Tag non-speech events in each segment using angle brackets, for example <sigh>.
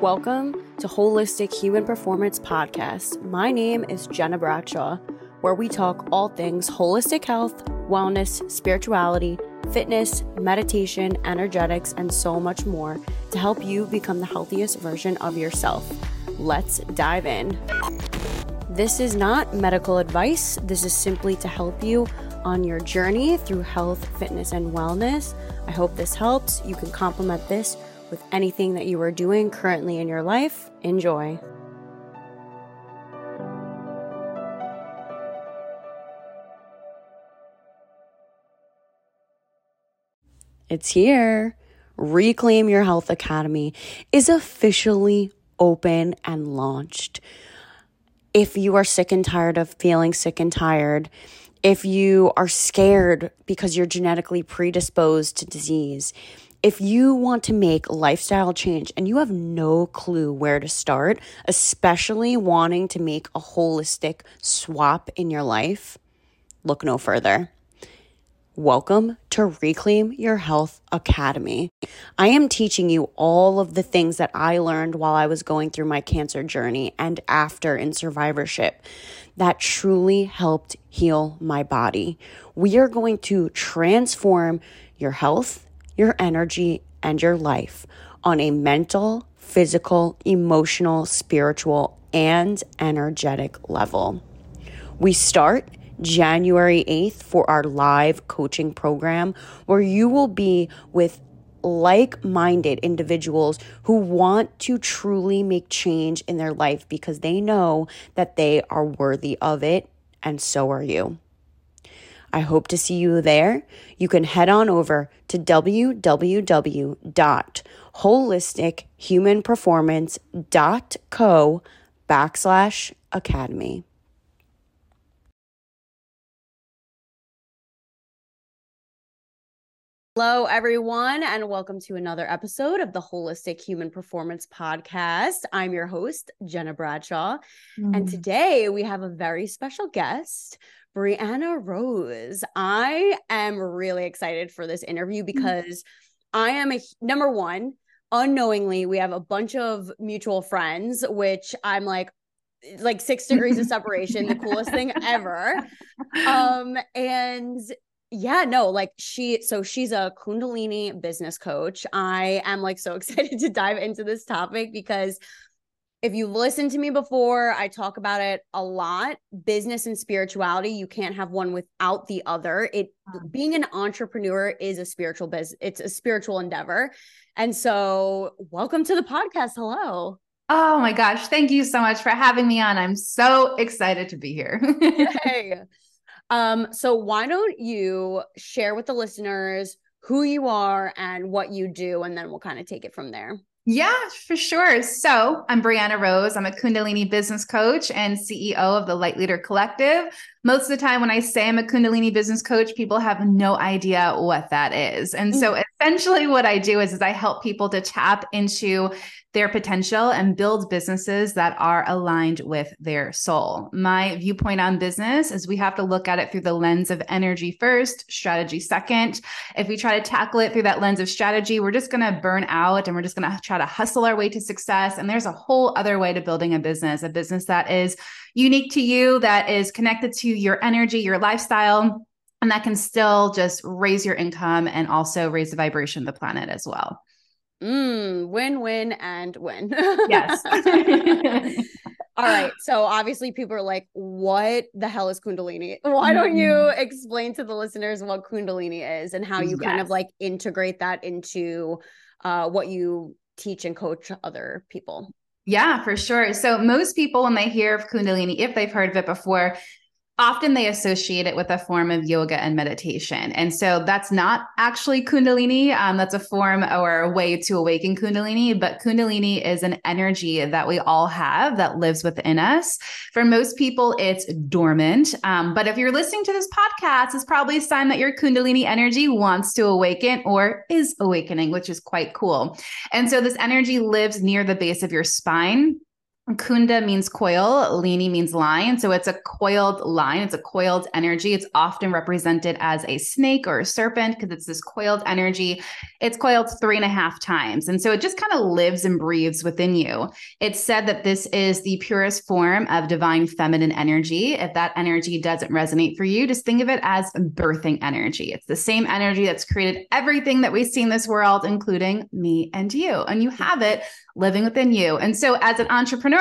Welcome to Holistic Human Performance Podcast. My name is Gena Bradshaw, where we talk all things holistic health, wellness, spirituality, fitness, meditation, energetics, and so much more to help you become the healthiest version of yourself. Let's dive in. This is not medical advice, this is simply to help you on your journey through health, fitness, and wellness. I hope this helps. You can complement this with anything that you are doing currently in your life. Enjoy. It's here. Reclaim Your Health Academy is officially open and launched. If you are sick and tired of feeling sick and tired, if you are scared because you're genetically predisposed to disease, if you want to make lifestyle change and you have no clue where to start, especially wanting to make a holistic swap in your life, look no further. Welcome to Reclaim Your Health Academy. I am teaching you all of the things that I learned while I was going through my cancer journey and after in survivorship that truly helped heal my body. We are going to transform your health your energy, and your life on a mental, physical, emotional, spiritual, and energetic level. We start January 8th for our live coaching program where you will be with like minded individuals who want to truly make change in their life because they know that they are worthy of it, and so are you. I hope to see you there. You can head on over to www.holistichumanperformance.co backslash academy. Hello, everyone, and welcome to another episode of the Holistic Human Performance Podcast. I'm your host, Gena Bradshaw, mm. and today we have a very special guest. Brianna Rose. I am really excited for this interview mm. because mm-hmm. I am a number one, unknowingly, we have a bunch of mutual friends, which I'm like, like six degrees of separation, the coolest thing ever. <laughs> Um, and yeah, no, like she, so she's a Kundalini business coach. I am like so <laughs> excited to dive into this topic because if you listen to me before, I talk about it a lot. Business and spirituality, you can't have one without the other. It being an entrepreneur is a spiritual business, it's a spiritual endeavor. And so, welcome to the podcast. Hello. Oh my gosh, thank you so much for having me on. I'm so excited to be here. <laughs> hey. Um so why don't you share with the listeners who you are and what you do and then we'll kind of take it from there. Yeah, for sure. So I'm Brianna Rose. I'm a Kundalini business coach and CEO of the Light Leader Collective. Most of the time, when I say I'm a Kundalini business coach, people have no idea what that is. And so mm. essentially, what I do is, is I help people to tap into their potential and build businesses that are aligned with their soul. My viewpoint on business is we have to look at it through the lens of energy first, strategy second. If we try to tackle it through that lens of strategy, we're just going to burn out and we're just going to try to hustle our way to success. And there's a whole other way to building a business, a business that is unique to you, that is connected to your energy, your lifestyle. And that can still just raise your income and also raise the vibration of the planet as well. Mm, win, win, and win. yes. <laughs> All right. So obviously, people are like, what the hell is Kundalini? Why don't you mm-hmm. explain to the listeners what Kundalini is and how you yes. kind of like integrate that into uh, what you teach and coach other people? Yeah, for sure. So most people, when they hear of Kundalini, if they've heard of it before, often they associate it with a form of yoga and meditation. And so that's not actually Kundalini. Um, that's a form or a way to awaken Kundalini, but Kundalini is an energy that we all have that lives within us. For most people, it's dormant. Um, but if you're listening to this podcast, it's probably a sign that your Kundalini energy wants to awaken or is awakening, which is quite cool. And so this energy lives near the base of your spine Kunda means coil, Lini means line. So it's a coiled line, it's a coiled energy. It's often represented as a snake or a serpent because it's this coiled energy. It's coiled three and a half times. And so it just kind of lives and breathes within you. It's said that this is the purest form of divine feminine energy. If that energy doesn't resonate for you, just think of it as birthing energy. It's the same energy that's created everything that we see in this world, including me and you. And you have it living within you. And so, as an entrepreneur,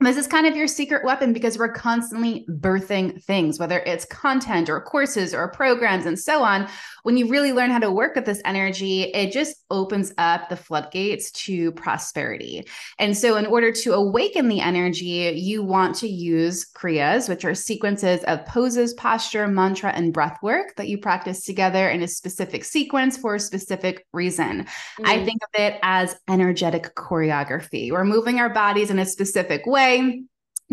this is kind of your secret weapon because we're constantly birthing things, whether it's content or courses or programs and so on. When you really learn how to work with this energy, it just opens up the floodgates to prosperity. And so, in order to awaken the energy, you want to use Kriyas, which are sequences of poses, posture, mantra, and breath work that you practice together in a specific sequence for a specific reason. Mm. I think of it as energetic choreography. We're moving our bodies in a specific way way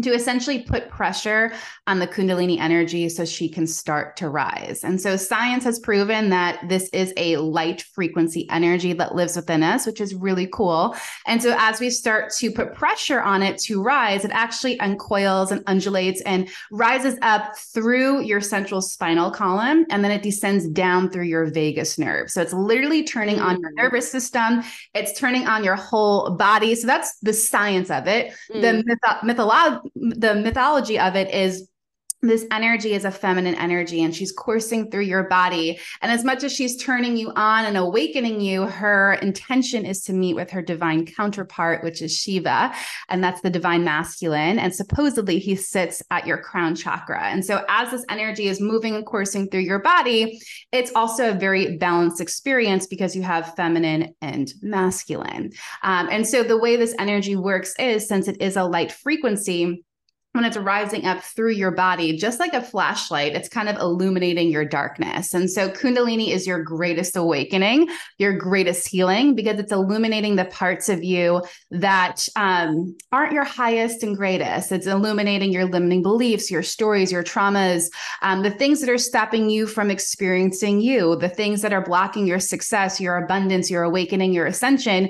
to essentially put pressure on the Kundalini energy so she can start to rise. And so science has proven that this is a light frequency energy that lives within us, which is really cool. And so as we start to put pressure on it to rise, it actually uncoils and undulates and rises up through your central spinal column and then it descends down through your vagus nerve. So it's literally turning on your mm. nervous system, it's turning on your whole body. So that's the science of it. Mm. The myth- mythology the mythology of it is this energy is a feminine energy and she's coursing through your body. And as much as she's turning you on and awakening you, her intention is to meet with her divine counterpart, which is Shiva. And that's the divine masculine. And supposedly he sits at your crown chakra. And so as this energy is moving and coursing through your body, it's also a very balanced experience because you have feminine and masculine. Um, and so the way this energy works is since it is a light frequency, when it's rising up through your body, just like a flashlight, it's kind of illuminating your darkness. And so, Kundalini is your greatest awakening, your greatest healing, because it's illuminating the parts of you that um, aren't your highest and greatest. It's illuminating your limiting beliefs, your stories, your traumas, um, the things that are stopping you from experiencing you, the things that are blocking your success, your abundance, your awakening, your ascension.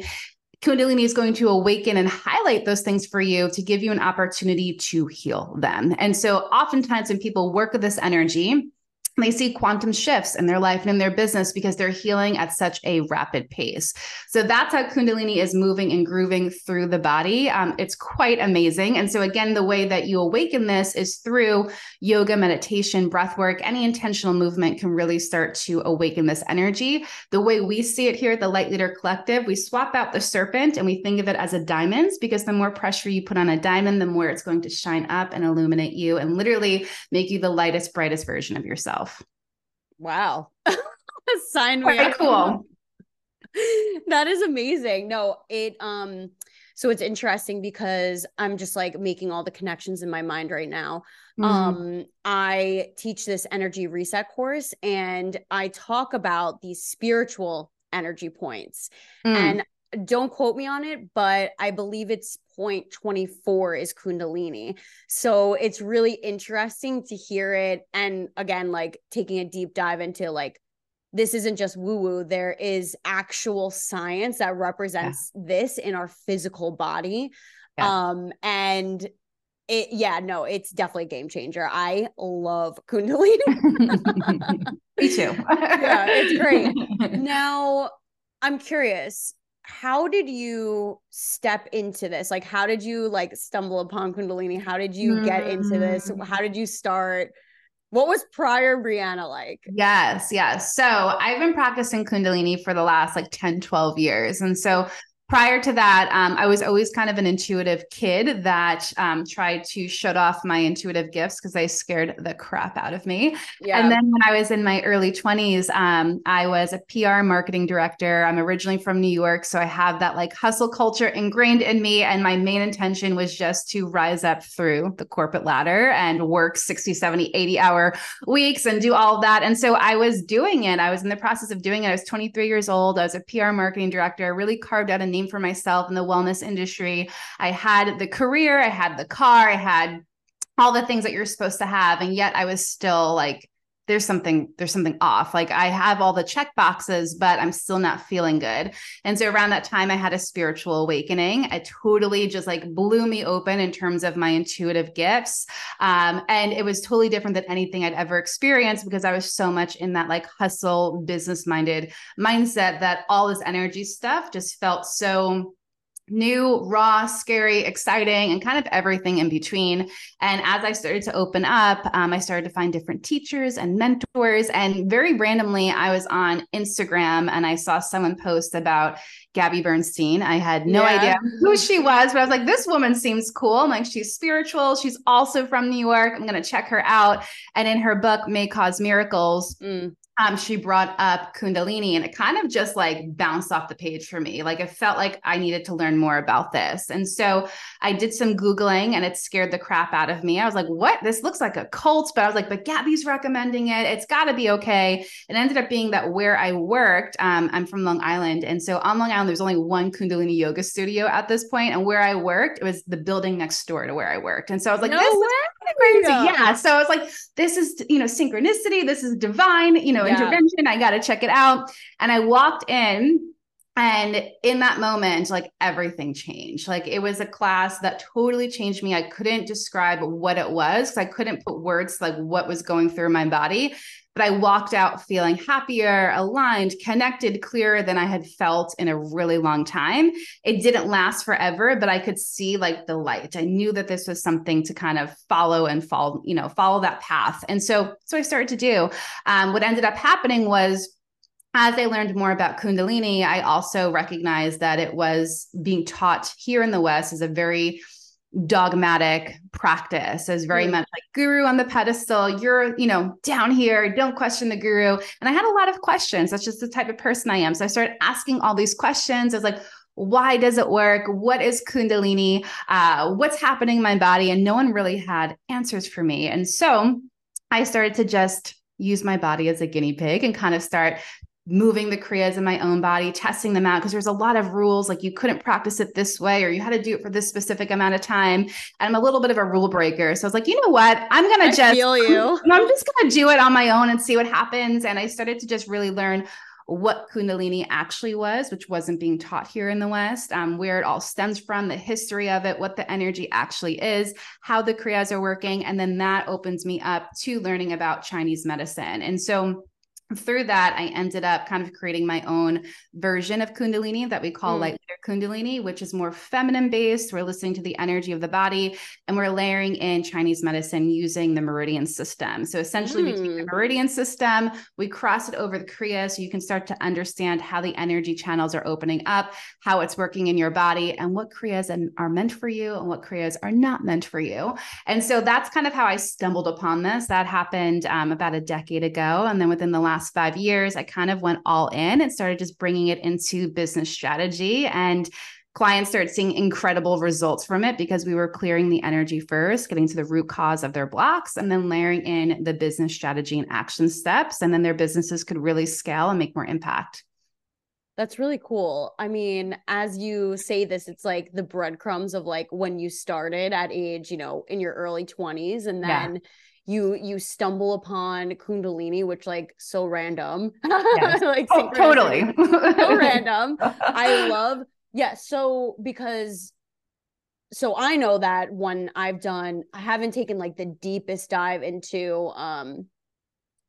Kundalini is going to awaken and highlight those things for you to give you an opportunity to heal them. And so, oftentimes, when people work with this energy, they see quantum shifts in their life and in their business because they're healing at such a rapid pace. So that's how Kundalini is moving and grooving through the body. Um, it's quite amazing. And so, again, the way that you awaken this is through yoga, meditation, breath work. Any intentional movement can really start to awaken this energy. The way we see it here at the Light Leader Collective, we swap out the serpent and we think of it as a diamond because the more pressure you put on a diamond, the more it's going to shine up and illuminate you and literally make you the lightest, brightest version of yourself Wow. <laughs> Sign Quite cool. that is amazing. No, it um so it's interesting because I'm just like making all the connections in my mind right now. Mm-hmm. Um I teach this energy reset course and I talk about these spiritual energy points. Mm. And don't quote me on it, but I believe it's point 24 is Kundalini. So it's really interesting to hear it. And again, like taking a deep dive into like, this isn't just woo woo, there is actual science that represents yeah. this in our physical body. Yeah. Um, and it, yeah, no, it's definitely a game changer. I love <laughs> Kundalini. <laughs> Me too. yeah, it's great. <laughs> Now, I'm curious how did you step into this? Like how did you like stumble upon kundalini? How did you get into this? Mm. how did you start? What was prior brianna like? Yes yes. So i've been practicing kundalini for the last like 10 12 years. And so prior to that, um, I was always kind of an intuitive kid that um, tried to shut off my intuitive gifts because they scared the crap out of me. Yeah. And then when I was in my early 20s, um, I was a PR marketing director. I'm originally from New York. So I have that like hustle culture ingrained in me. And my main intention was just to rise up through the corporate ladder and work 60, 70, 80 hour weeks and do all of that. And so I was doing it. I was in the process of doing it. I was 23 years old. I was a PR marketing director. I really carved out a for myself in the wellness industry. I had the career, I had the car, I had all the things that you're supposed to have. And yet I was still like there's something there's something off. Like i have all the check boxes but i'm still not feeling good. And so around that time i had a spiritual awakening. It totally just like blew me open in terms of my intuitive gifts. Um, and it was totally different than anything i'd ever experienced because i was so much in that like hustle business minded mindset that all this energy stuff just felt so new, raw, scary, exciting, and kind of everything in between. And as I started to open up, um, I started to find different teachers and mentors. And very randomly, I was on Instagram and I saw someone post about Gabby Bernstein. I had no yeah. idea who she was, but I was like, this woman seems cool. I'm like, she's spiritual. She's also from New York. I'm going to check her out. And in her book, May Cause Miracles, mm um, she brought up Kundalini and it kind of just like bounced off the page for me. Like it felt like I needed to learn more about this. And so I did some Googling and it scared the crap out of me. I was like, what? This looks like a cult. But I was like, but Gabby's recommending it. It's got to be okay. It ended up being that where I worked, um, I'm from Long Island. And so on Long Island, there's only one Kundalini yoga studio at this point. And where I worked, it was the building next door to where I worked. And so I was like, no this way. is crazy. Yeah. So I was like, this is, you know, synchronicity. This is divine, you know, yeah. intervention. I got to check it out. And I walked in and in that moment, like everything changed. Like it was a class that totally changed me. I couldn't describe what it was because I couldn't put words like what was going through my body. But I walked out feeling happier, aligned, connected, clearer than I had felt in a really long time. It didn't last forever, but I could see like the light. I knew that this was something to kind of follow and follow, you know, follow that path. And so, so I started to do. Um, what ended up happening was as I learned more about Kundalini, I also recognized that it was being taught here in the West as a very dogmatic practice as very mm. much like guru on the pedestal you're you know down here don't question the guru. And i had a lot of questions. That's just the type of person i am. So i started asking all these questions. I was like why does it work? What is kundalini? Uh, what's happening in my body? And no one really had answers for me. And so i started to just use my body as a guinea pig and kind of start moving the kriyas in my own body, testing them out because there's a lot of rules like you couldn't practice it this way or you had to do it for this specific amount of time. And I'm a little bit of a rule breaker. So I was like, you know what? I'm going to just feel you. <laughs> I'm just going to do it on my own and see what happens. And I started to just really learn what Kundalini actually was, which wasn't being taught here in the West, um, where it all stems from, the history of it, what the energy actually is, how the Kriyas are working. And then that opens me up to learning about Chinese medicine. And so through that, I ended up kind of creating my own version of Kundalini that we call mm. Light Kundalini, which is more feminine based. We're listening to the energy of the body and we're layering in Chinese medicine using the meridian system. So essentially, mm. we take the hmm. meridian system, we cross it over the Kriya so you can start to understand how the energy channels are opening up, how it's working in your body, and what Kriyas are meant for you and what Kriyas are not meant for you. And so that's kind of how I stumbled upon this. That happened um, about a decade ago. And then within the last last five years, I kind of went all in and started just bringing it into business strategy. And clients started seeing incredible results from it because we were clearing the energy first, getting to the root cause of their blocks, and then layering in the business strategy and action steps. And then their businesses could really scale and make more impact. That's really cool. I mean, as you say this, it's like the breadcrumbs of like when you started at age, you know, in your early 20s and then yeah you you stumble upon kundalini which like so random yes. <laughs> like oh, totally so random <laughs> i love yeah so because so i know that when i've done i haven't taken like the deepest dive into um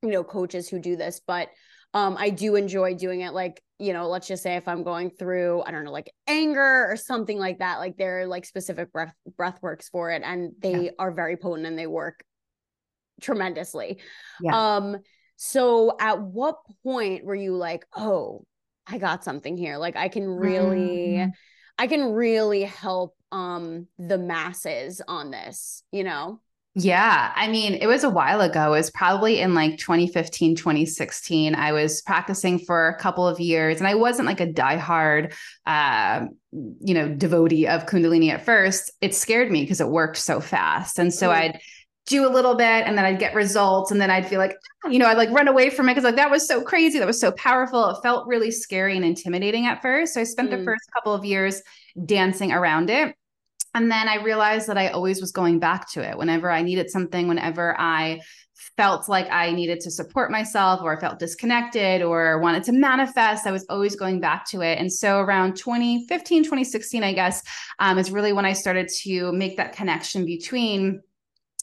you know coaches who do this but um i do enjoy doing it like you know let's just say if i'm going through i don't know like anger or something like that like there are like specific breath breath works for it and they yeah. are very potent and they work tremendously. Yeah. Um, so at what point were you like, oh, I got something here? Like I can really, mm-hmm. I can really help um the masses on this, you know? Yeah. I mean, it was a while ago. It was probably in like 2015, 2016. I was practicing for a couple of years and I wasn't like a diehard, uh, you know, devotee of Kundalini at first. It scared me because it worked so fast. And so mm. I'd, do a little bit and then I'd get results and then I'd feel like, ah, you know, I'd like run away from it because like that was so crazy. That was so powerful. It felt really scary and intimidating at first. So I spent mm. the first couple of years dancing around it. And then I realized that I always was going back to it whenever I needed something, whenever I felt like I needed to support myself or I felt disconnected or wanted to manifest, I was always going back to it. And so around 2015, 2016, I guess, um, is really when I started to make that connection between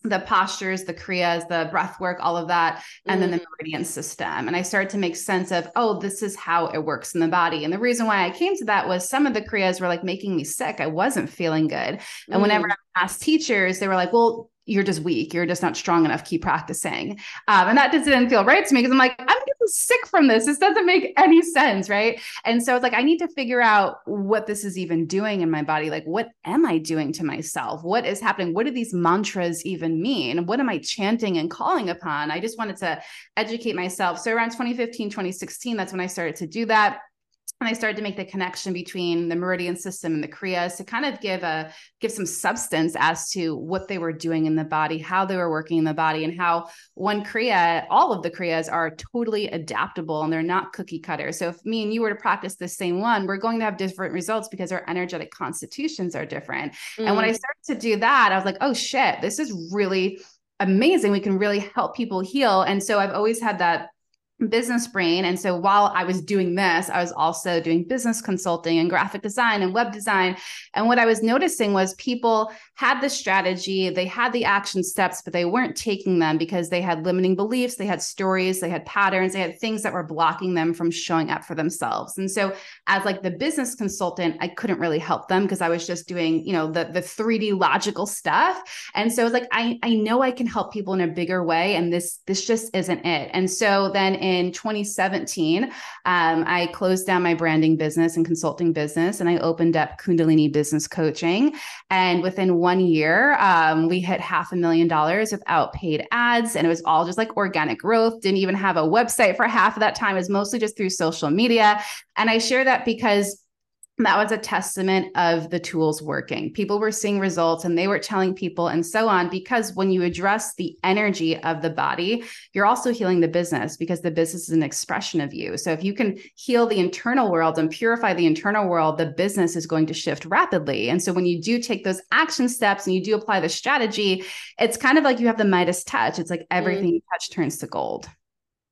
the postures, the kriyas, the breath work, all of that, and mm. then the mm. meridian system. And I started to make sense of, oh, this is how it works in the body. And the reason why I came to that was some of the kriyas were like making me sick. I wasn't feeling good. And mm. whenever I asked teachers, they were like, well, you're just weak. You're just not strong enough. Keep practicing. Um, and that just didn't feel right to me because I'm like, I'm sick from this. This doesn't make any sense. Right. And so it's like, I need to figure out what this is even doing in my body. Like, what am I doing to myself? What is happening? What do these mantras even mean? What am I chanting and calling upon? I just wanted to educate myself. So around 2015, 2016, that's when I started to do that and I started to make the connection between the meridian system and the kriyas to kind of give a give some substance as to what they were doing in the body, how they were working in the body, and how one kriya, all of the kriyas are totally adaptable and they're not cookie cutter. So if me and you were to practice the same one, we're going to have different results because our energetic constitutions are different. Mm. And when I mm. started to do that, I was like, oh shit, this is really amazing. We can really help people heal. And so I've always had that business brain. And so while I was doing this, I was also doing business consulting and graphic design and web design. And what I was noticing was people had the strategy, they had the action steps, but they weren't taking them because they had limiting beliefs, they had stories, they had patterns, they had things that were blocking them from showing up for themselves. And so as like the business consultant, I couldn't really help them because I was just doing, you know, the the 3D logical stuff. And so it's like I I know I can help people in a bigger way and this this just isn't it. And so then in 2017, um, I closed down my branding business and consulting business, and I opened up Kundalini Business Coaching. And within one year, um, we hit half a million dollars without paid ads, and it was all just like organic growth. Didn't even have a website for half of that time. It was mostly just through social media. And I share that because that was a testament of the tools working. People were seeing results and they were telling people and so on. Because when you address the energy of the body, you're also healing the business because the business is an expression of you. So if you can heal the internal world and purify the internal world, the business is going to shift rapidly. And so when you do take those action steps and you do apply the strategy, it's kind of like you have the Midas touch. It's like everything mm. you touch turns to gold.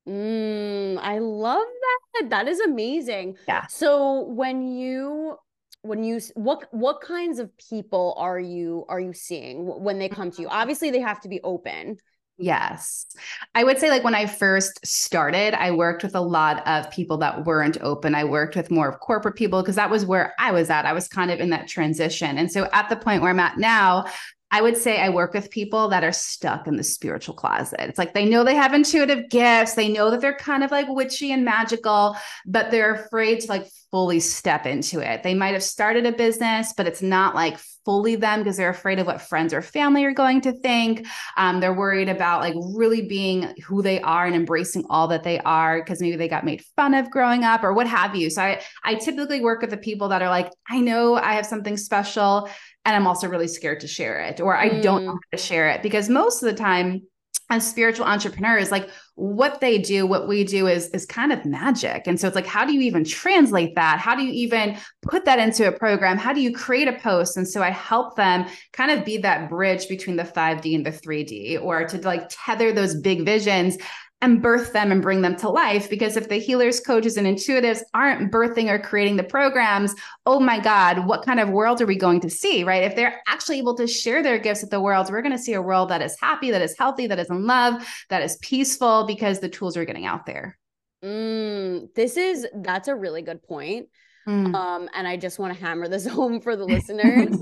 Mm, I love that. That is amazing. Yeah. So when you when you what what kinds of people are you are you seeing when they come to you? Obviously they have to be open. Yes. I would say, like, when I first started, I worked with a lot of people that weren't open. I worked with more of corporate people because that was where I was at. I was kind of in that transition. And so at the point where I'm at now, I would say I work with people that are stuck in the spiritual closet. It's like they know they have intuitive gifts, they know that they're kind of like witchy and magical, but they're afraid to like fully step into it. They might have started a business, but it's not like fully them because they're afraid of what friends or family are going to think. Um, they're worried about like really being who they are and embracing all that they are because maybe they got made fun of growing up or what have you. So I, I typically work with the people that are like, I know I have something special and I'm also really scared to share it, or I mm. don't know mm. how to share it because most of the time, as spiritual entrepreneurs, like what they do, what we do is is kind of magic. And so it's like, how do you even translate that? How do you even put that into a program? How do you create a post? And so I help them kind of be that bridge between the 5D and the 3D, or to like tether those big visions and birth them and bring them to life. Because if the healers, coaches, and intuitives aren't birthing or creating the programs, oh my God, what kind of world are we going to see? Right. If they're actually able to share their gifts with the world, we're going to see a world that is happy, that is healthy, that is in love, that is peaceful because the tools are getting out there. Mm, this is that's a really good point. Mm. Um, and I just want to hammer this <laughs> home for the <laughs> listeners.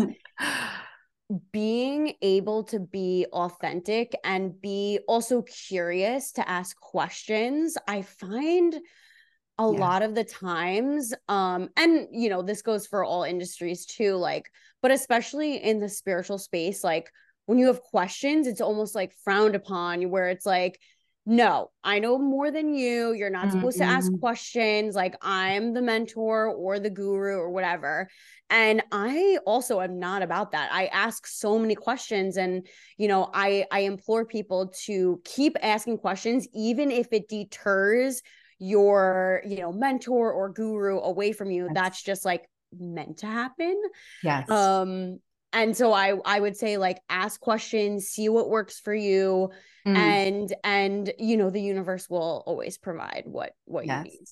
Being able to be authentic and be also curious to ask questions i find a yeah. lot of the times um and you know this goes for all industries too like but especially in the spiritual space like when you have questions it's almost like frowned upon where it's like no, I know more than you. You're not supposed mm-hmm. to ask questions. Like I'm the mentor or the guru or whatever. And I also am not about that. I ask so many questions and you know, I I implore people to keep asking questions even if it deters your, you know, mentor or guru away from you. Yes. That's just like meant to happen. Yes. Um and so I I would say like ask questions, see what works for you, mm. and and you know the universe will always provide what what yes. you need.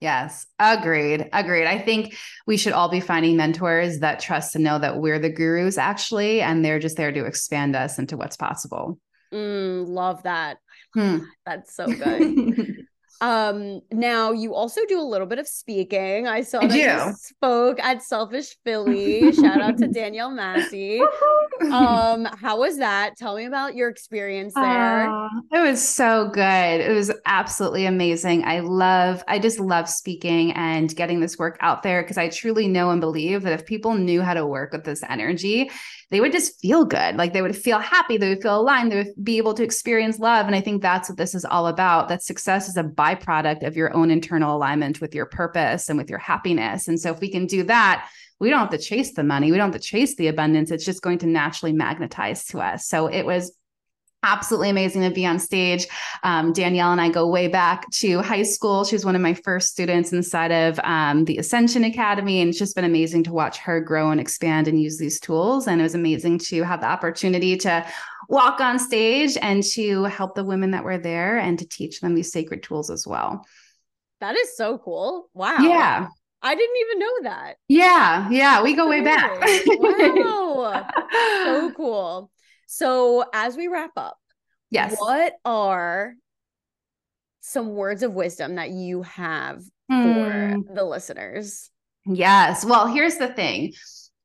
Yes, agreed. Agreed. I think we should all be finding mentors that trust and know that we're the gurus actually, and they're just there to expand us into what's possible. Mm, love that. Hmm. That's so <laughs> good. Um, now you also do a little bit of speaking. I saw that do. you spoke at Selfish Philly. <laughs> Shout out to Danielle Massey. um, how was that? Tell me about your experience there. Uh, it was so good. It was absolutely amazing. I love, I just love speaking and getting this work out there because I truly know and believe that if people knew how to work with this energy, they would just feel good. Like they would feel happy, they would feel aligned, they would be able to experience love. And I think that's what this is all about. That success is a byproduct of your own internal alignment with your purpose and with your happiness. And so if we can do that, we don't have to chase the money. We don't have to chase the abundance. It's just going to naturally magnetize to us. So it was absolutely amazing to be on stage. Um, Danielle and I go way back to high school. She was one of my first students inside of um, the Ascension Academy, and it's just been amazing to watch her grow and expand and use these tools. And it was amazing to have the opportunity to walk on stage and to help the women that were there and to teach them these sacred tools as well. That is so cool. Wow. Yeah. I didn't even know that. Yeah. Yeah. We go way back. wow. <laughs> so cool. So, as we wrap up, yes, what are some words of wisdom that you have mm. for the listeners? Yes. Well, here's the thing.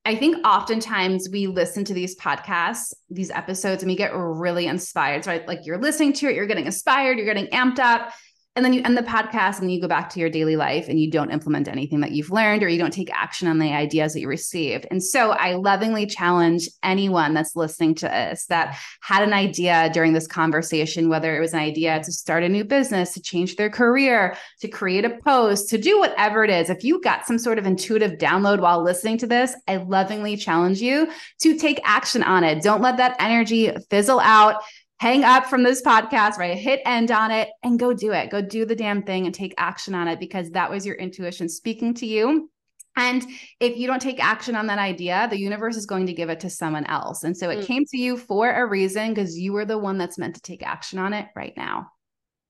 I think oftentimes we listen to these podcasts, these episodes, and we get really inspired. So, like you're listening to it, you're getting inspired, you're getting amped up and then you end the podcast and you go back to your daily life and you don't implement anything that you've learned or you don't take action on the ideas that you received. And so I lovingly challenge anyone that's listening to us that had an idea during this conversation, whether it was an idea to start a new business, to change their career, to create a post, to do whatever it is. If you got some sort of intuitive download while listening to this, I lovingly challenge you to take action on it. Don't let that energy fizzle out hang up from this podcast, right? Hit end on it and go do it. Go do the damn thing and take action on it because that was your intuition speaking to you. And if you don't take action on that idea, the universe is going to give it to someone else. And so it mm. came to you for a reason because you were the one that's meant to take action on it right now.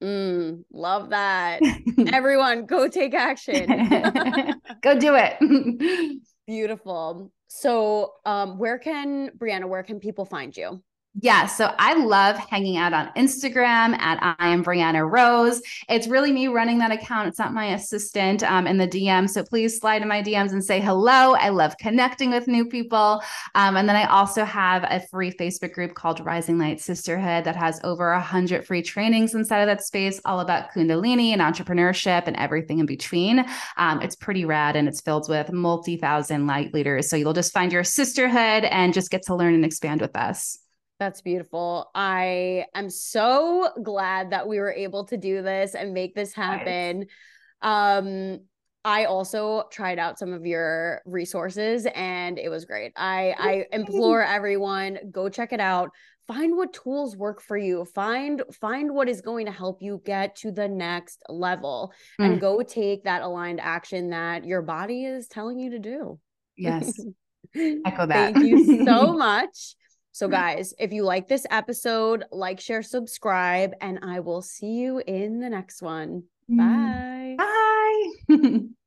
Mm, love that. <laughs> Everyone, go take action. <laughs> go do it. <laughs> Beautiful. So, um, where can Brianna, where can people find you? Yeah, so I love hanging out on Instagram at I am Brianna Rose. It's really me running that account. It's not my assistant um, in the DM. So please slide in my DMs and say hello. I love connecting with new people. Um, and then I also have a free Facebook group called Rising Light Sisterhood that has over a hundred free trainings inside of that space, all about Kundalini and entrepreneurship and everything in between. Um, it's pretty rad and it's filled with multi thousand light leaders. So you'll just find your sisterhood and just get to learn and expand with us. That's beautiful. I am so glad that we were able to do this and make this happen. Um, I also tried out some of your resources and it was great. I I implore everyone go check it out. Find what tools work for you. Find find what is going to help you get to the next level mm. and go take that aligned action that your body is telling you to do. Yes. <laughs> Echo that. Thank you so <laughs> much. So, guys, if you like this episode, like, share, subscribe, and I will see you in the next one. Mm. Bye. Bye. <laughs>